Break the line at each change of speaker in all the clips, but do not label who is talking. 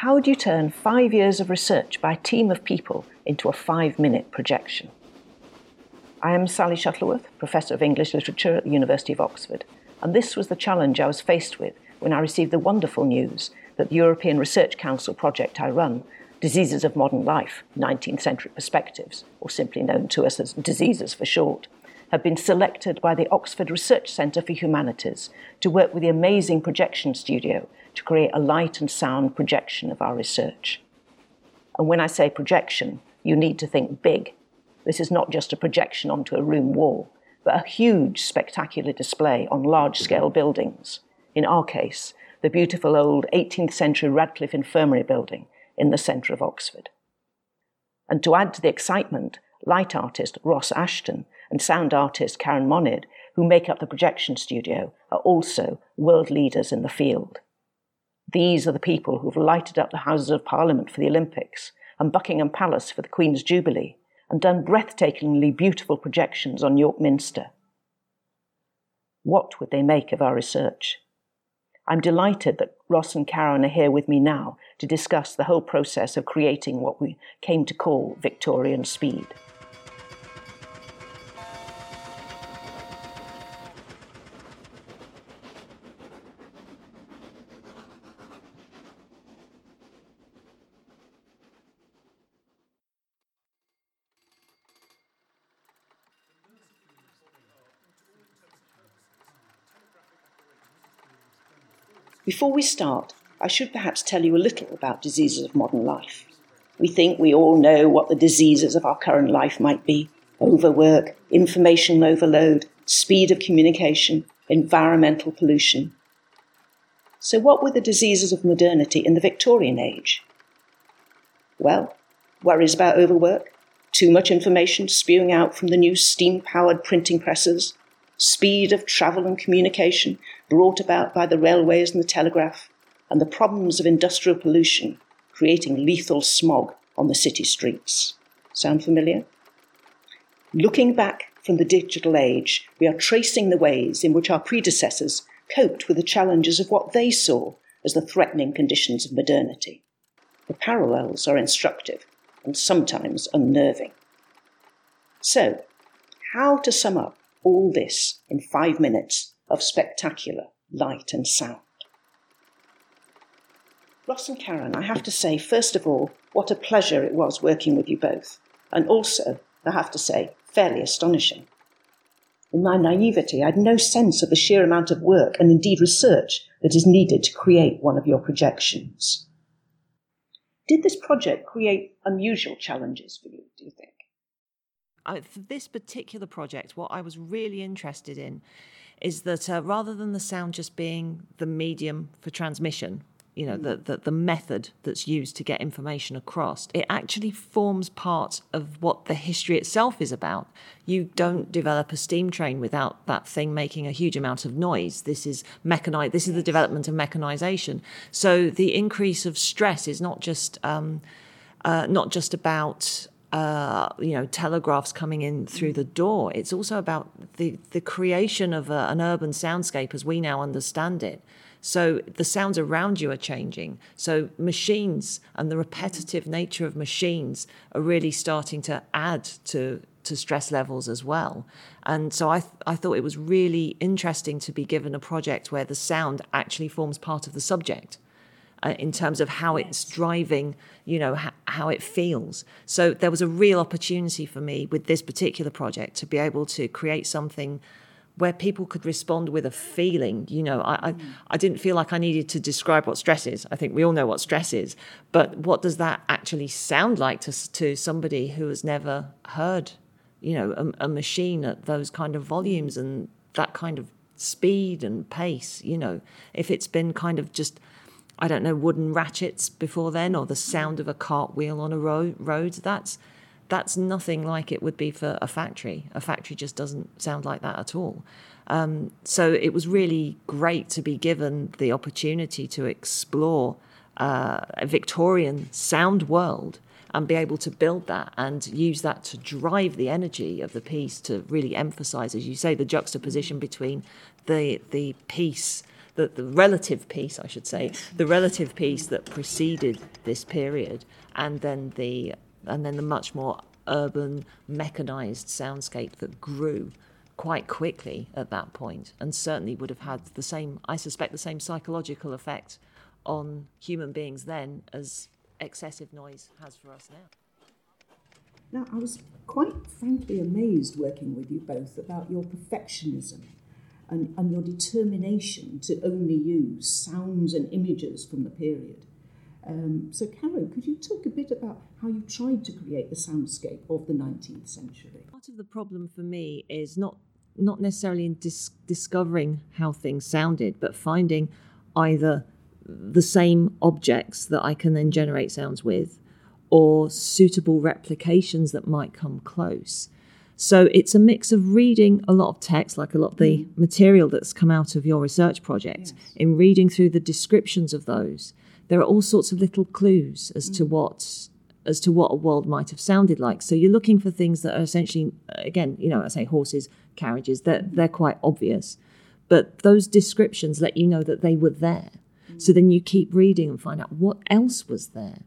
How do you turn five years of research by a team of people into a five minute projection? I am Sally Shuttleworth, Professor of English Literature at the University of Oxford, and this was the challenge I was faced with when I received the wonderful news that the European Research Council project I run, Diseases of Modern Life 19th Century Perspectives, or simply known to us as Diseases for short, had been selected by the Oxford Research Centre for Humanities to work with the amazing projection studio to create a light and sound projection of our research. And when I say projection, you need to think big. This is not just a projection onto a room wall, but a huge, spectacular display on large scale buildings. In our case, the beautiful old 18th century Radcliffe Infirmary building in the centre of Oxford. And to add to the excitement, light artist Ross Ashton and sound artist Karen Monid, who make up the projection studio, are also world leaders in the field. These are the people who've lighted up the Houses of Parliament for the Olympics and Buckingham Palace for the Queen's Jubilee and done breathtakingly beautiful projections on York Minster. What would they make of our research? I'm delighted that Ross and Karen are here with me now to discuss the whole process of creating what we came to call Victorian speed. Before we start, I should perhaps tell you a little about diseases of modern life. We think we all know what the diseases of our current life might be overwork, information overload, speed of communication, environmental pollution. So, what were the diseases of modernity in the Victorian age? Well, worries about overwork, too much information spewing out from the new steam powered printing presses, speed of travel and communication brought about by the railways and the telegraph, and the problems of industrial pollution creating lethal smog on the city streets. Sound familiar? Looking back from the digital age, we are tracing the ways in which our predecessors coped with the challenges of what they saw as the threatening conditions of modernity. The parallels are instructive and sometimes unnerving. So, how to sum up all this in five minutes of spectacular light and sound. Ross and Karen, I have to say, first of all, what a pleasure it was working with you both, and also, I have to say, fairly astonishing. In my naivety, I had no sense of the sheer amount of work and indeed research that is needed to create one of your projections. Did this project create unusual challenges for you, do you think?
I, for this particular project, what I was really interested in is that uh, rather than the sound just being the medium for transmission, you know, the, the, the method that's used to get information across, it actually forms part of what the history itself is about. You don't develop a steam train without that thing making a huge amount of noise. This is mechanized. This is the development of mechanization. So the increase of stress is not just um, uh, not just about uh, you know, telegraphs coming in through the door. It's also about the, the creation of a, an urban soundscape as we now understand it. So the sounds around you are changing. So machines and the repetitive nature of machines are really starting to add to to stress levels as well. And so I th- I thought it was really interesting to be given a project where the sound actually forms part of the subject uh, in terms of how it's driving, you know, ha- how it feels. So there was a real opportunity for me with this particular project to be able to create something where people could respond with a feeling. You know, I, mm. I, I, didn't feel like I needed to describe what stress is. I think we all know what stress is, but what does that actually sound like to, to somebody who has never heard, you know, a, a machine at those kind of volumes and that kind of speed and pace? You know, if it's been kind of just I don't know, wooden ratchets before then, or the sound of a cartwheel on a ro- road. That's that's nothing like it would be for a factory. A factory just doesn't sound like that at all. Um, so it was really great to be given the opportunity to explore uh, a Victorian sound world and be able to build that and use that to drive the energy of the piece to really emphasize, as you say, the juxtaposition between the the peace the, the relative peace, I should say, the relative peace that preceded this period, and then the and then the much more urban, mechanized soundscape that grew quite quickly at that point, and certainly would have had the same, I suspect, the same psychological effect on human beings then as excessive noise has for us now.
Now, I was quite frankly amazed working with you both about your perfectionism and, and your determination to only use sounds and images from the period. Um, so, Caro, could you talk a bit about how you tried to create the soundscape of the 19th century?
Part of the problem for me is not not necessarily in dis- discovering how things sounded, but finding either the same objects that I can then generate sounds with, or suitable replications that might come close. So it's a mix of reading a lot of text, like a lot of the mm. material that's come out of your research project, yes. in reading through the descriptions of those. There are all sorts of little clues as mm. to what as to what a world might have sounded like. So you're looking for things that are essentially, again, you know, I say horses, carriages. They're mm. they're quite obvious, but those descriptions let you know that they were there. Mm. So then you keep reading and find out what else was there,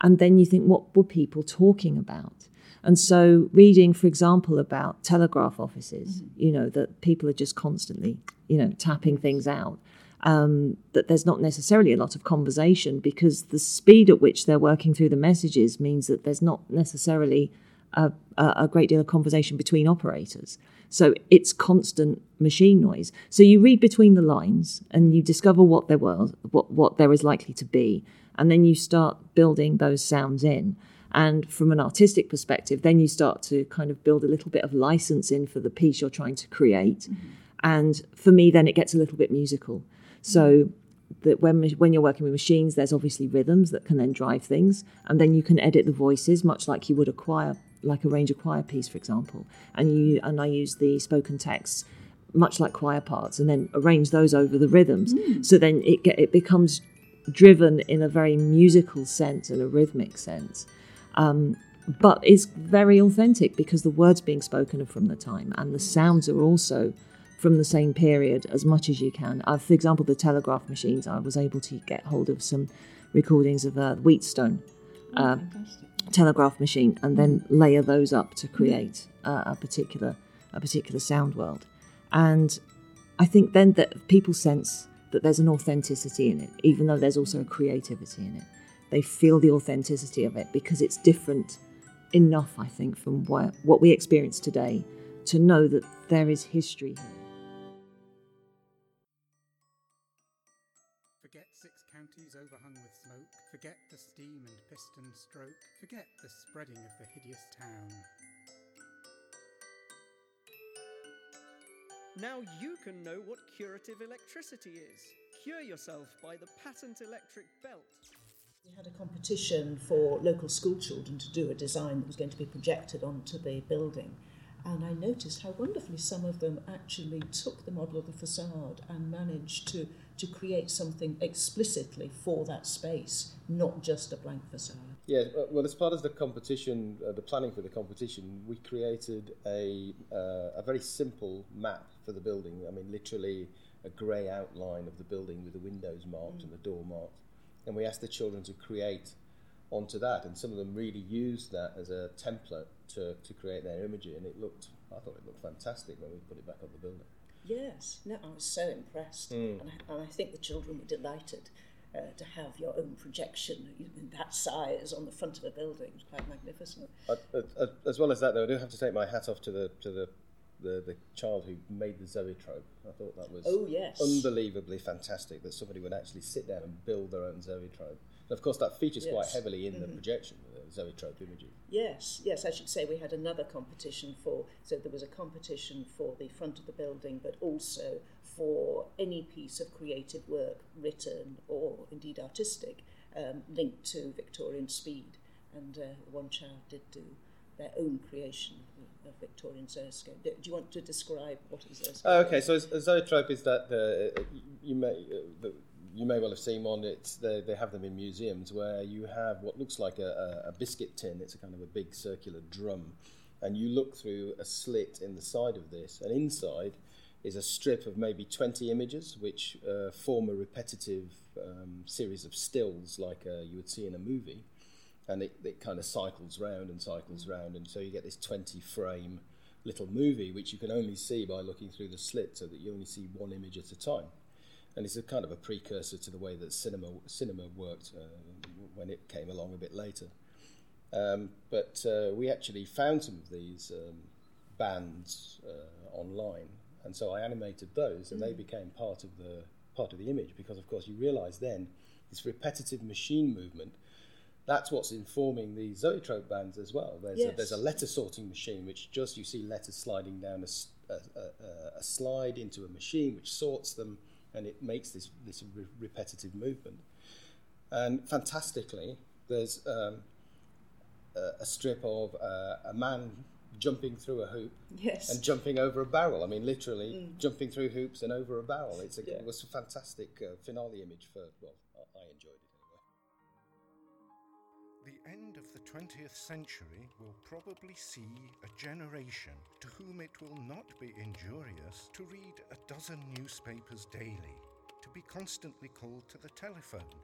and then you think, what were people talking about? And so, reading, for example, about telegraph offices, mm-hmm. you know, that people are just constantly, you know, tapping things out, um, that there's not necessarily a lot of conversation because the speed at which they're working through the messages means that there's not necessarily a, a great deal of conversation between operators. So it's constant machine noise. So you read between the lines and you discover what there was, what, what there is likely to be, and then you start building those sounds in. And from an artistic perspective, then you start to kind of build a little bit of license in for the piece you're trying to create. Mm-hmm. And for me, then it gets a little bit musical. So that when when you're working with machines, there's obviously rhythms that can then drive things, and then you can edit the voices much like you would a choir, like a range of choir piece, for example. And you and I use the spoken texts much like choir parts, and then arrange those over the rhythms. Mm. So then it get, it becomes driven in a very musical sense and a rhythmic sense um, but it's very authentic because the words being spoken are from the time and the sounds are also from the same period as much as you can. Uh, for example, the telegraph machines, I was able to get hold of some recordings of a Wheatstone oh, uh, telegraph machine and then layer those up to create uh, a particular a particular sound world. And I think then that people sense that there's an authenticity in it, even though there's also a creativity in it they feel the authenticity of it because it's different enough, I think, from what, what we experience today to know that there is history here.
Forget six counties overhung with smoke, forget the steam and piston stroke, forget the spreading of the hideous town.
Now you can know what curative electricity is. Cure yourself by the patent electric belt.
We had a competition for local school children to do a design that was going to be projected onto the building. And I noticed how wonderfully some of them actually took the model of the facade and managed to, to create something explicitly for that space, not just a blank facade.
Yeah, well, as part of the competition, uh, the planning for the competition, we created a, uh, a very simple map for the building. I mean, literally a grey outline of the building with the windows marked mm. and the door marked and we asked the children to create onto that, and some of them really used that as a template to, to create their imagery, and it looked, I thought it looked fantastic when we put it back on the building.
Yes, no, I was so impressed, mm. and, I, and I think the children were delighted. Uh, to have your own projection in that size on the front of a building It was quite magnificent.
Uh, uh, as well as that, though, I do have to take my hat off to the to the the, the child who made the zoetrope. I thought that was
oh, yes.
unbelievably fantastic that somebody would actually sit down and build their own zoetrope. And of course, that features yes. quite heavily in mm-hmm. the projection, the zoetrope imaging.
Yes, yes, I should say we had another competition for, so there was a competition for the front of the building, but also for any piece of creative work, written or indeed artistic, um, linked to Victorian speed. And uh, one child did do their own creation of Victorian zoetrope. Do you want to describe what is zoetrope?
Oh, okay, so a zoetrope is that the, you may the, you may well have seen one. It's they, they have them in museums where you have what looks like a, a, a biscuit tin. It's a kind of a big circular drum, and you look through a slit in the side of this, and inside is a strip of maybe 20 images which uh, form a repetitive um, series of stills like uh, you would see in a movie. And it, it kind of cycles round and cycles round. And so you get this 20 frame little movie which you can only see by looking through the slit so that you only see one image at a time. And it's a kind of a precursor to the way that cinema, cinema worked uh, when it came along a bit later. Um, but uh, we actually found some of these um, bands uh, online and so I animated those, and mm. they became part of the part of the image because, of course, you realise then this repetitive machine movement. That's what's informing the zoetrope bands as well. There's, yes. a, there's a letter sorting machine which just you see letters sliding down a, a, a, a slide into a machine which sorts them, and it makes this this re- repetitive movement. And fantastically, there's um, a, strip of uh, a man jumping through a hoop
yes.
and jumping over a barrel. I mean, literally mm. jumping through hoops and over a barrel. It's a, yeah. It was a fantastic uh, finale image for, well, I, enjoyed it
end of the 20th century will probably see a generation to whom it will not be injurious to read a dozen newspapers daily, to be constantly called to the telephone,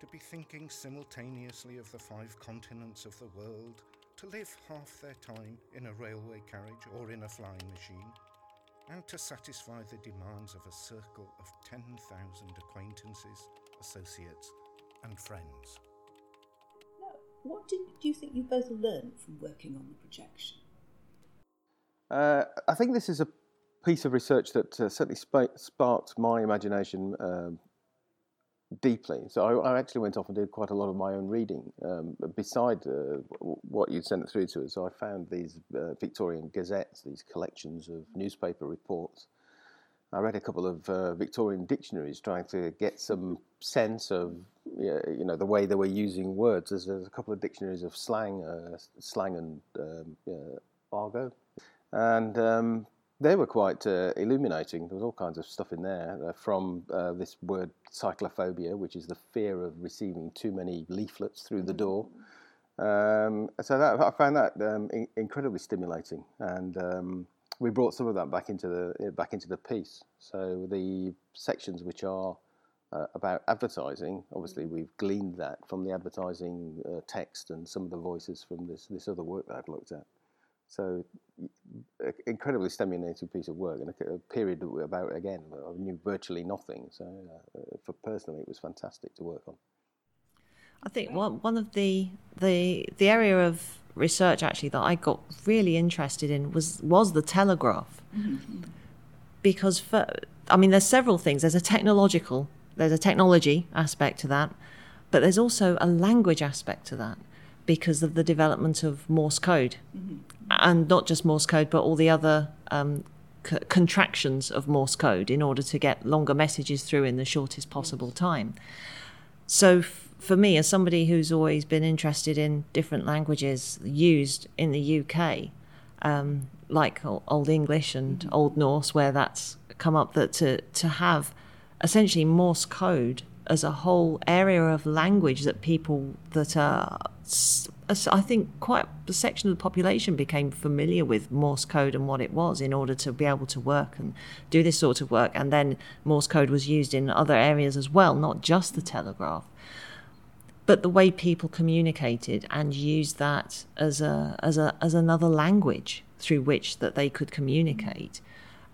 to be thinking simultaneously of the five continents of the world to live half their time in a railway carriage or in a flying machine, and to satisfy the demands of a circle of 10,000 acquaintances, associates, and friends.
What did, do you think you both learned from working on the projection?
Uh, I think this is a piece of research that uh, certainly sp- sparked my imagination um, deeply. So I, I, actually went off and did quite a lot of my own reading. Um, beside uh, what you'd sent through to us, I found these uh, Victorian gazettes, these collections of newspaper reports. I read a couple of uh, Victorian dictionaries, trying to get some sense of you know the way they were using words. There's, there's a couple of dictionaries of slang, uh, slang and um, argot, and um, they were quite uh, illuminating. There was all kinds of stuff in there, uh, from uh, this word cyclophobia, which is the fear of receiving too many leaflets through the door. Um, so that, I found that um, in, incredibly stimulating, and um, we brought some of that back into the back into the piece. So the sections which are uh, about advertising, obviously we've gleaned that from the advertising uh, text and some of the voices from this this other work that I've looked at. So, incredibly stimulating piece of work, and a, a period about again I knew virtually nothing. So, uh, for personally, it was fantastic to work on.
I think one one of the the the area of research actually that I got really interested in was was the telegraph, mm-hmm. because for I mean there's several things. There's a technological, there's a technology aspect to that, but there's also a language aspect to that because of the development of Morse code. Mm-hmm and not just Morse code, but all the other um, c- contractions of Morse code in order to get longer messages through in the shortest possible time. So, f- for me, as somebody who's always been interested in different languages used in the UK, um, like Old English and mm-hmm. Old Norse, where that's come up, that to, to have essentially Morse code as a whole area of language that people that are I think quite a section of the population became familiar with Morse code and what it was in order to be able to work and do this sort of work. And then Morse code was used in other areas as well, not just the telegraph. But the way people communicated and used that as a as a as another language through which that they could communicate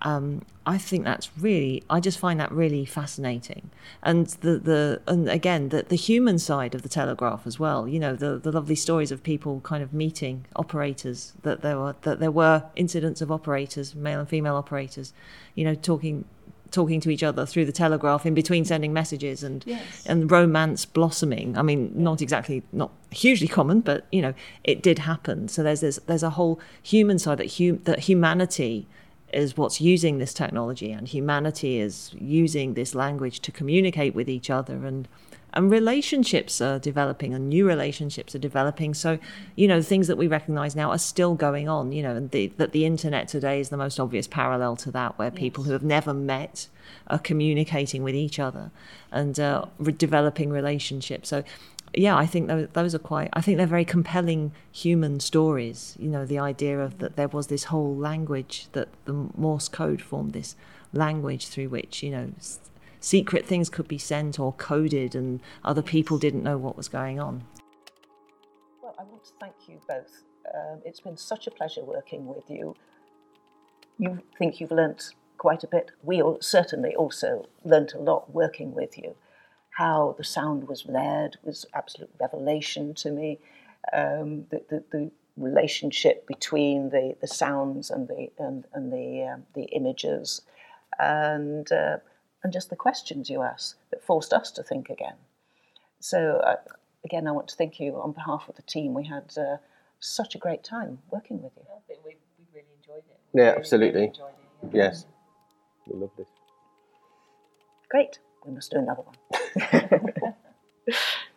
um, I think that's really, I just find that really fascinating. And the, the and again, the, the human side of the Telegraph as well, you know, the, the lovely stories of people kind of meeting operators, that there were, that there were incidents of operators, male and female operators, you know, talking, talking to each other through the telegraph in between sending messages and
yes.
and romance blossoming. I mean, not exactly not hugely common, but you know, it did happen. So there's this, there's a whole human side that hum, that humanity is what's using this technology, and humanity is using this language to communicate with each other and and relationships are developing and new relationships are developing so you know things that we recognize now are still going on you know and the, that the internet today is the most obvious parallel to that where yes. people who have never met are communicating with each other and uh, re- developing relationships so yeah, I think those, those are quite. I think they're very compelling human stories. You know, the idea of that there was this whole language that the Morse code formed this language through which you know s- secret things could be sent or coded, and other people didn't know what was going on.
Well, I want to thank you both. Um, it's been such a pleasure working with you. You think you've learnt quite a bit. We all, certainly also learnt a lot working with you. How the sound was layered was absolute revelation to me. Um, the, the, the relationship between the, the sounds and the and, and the um, the images, and uh, and just the questions you asked that forced us to think again. So uh, again, I want to thank you on behalf of the team. We had uh, such a great time working with you.
I think we, we really enjoyed it.
Yeah, absolutely. Yes. We love this.
Great. We must do another one.